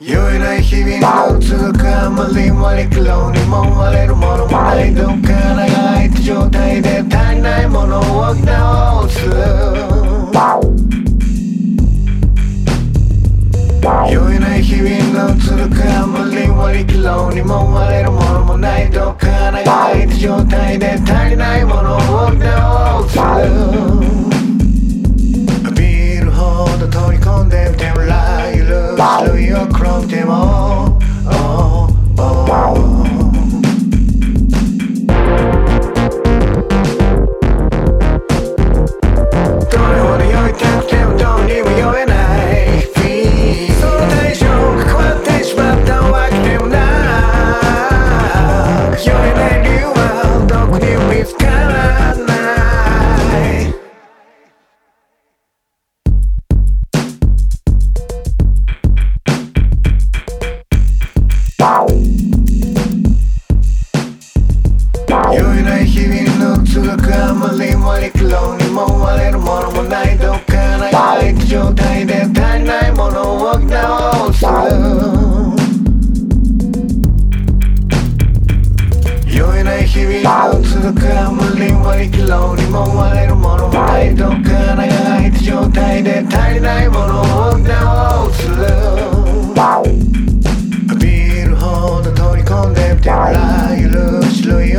酔えない日々の続くあまり割り苦労にも割れるものもないどっか穴が開いた状態で足りないものを直す酔えない日々の続くあまり割り苦労にも割れるものもないどっか穴が開いた状態で足りないものを直す浴びるほど取り込んで手をライル種類を転んでも、oh, oh も陸路にも割れるものもないどっかない状態で足りないものをす酔えない日々を続くあまり割りにも割れるものもないどっかない状態で足りないものをすビールほど取り込んでみてもらえる白い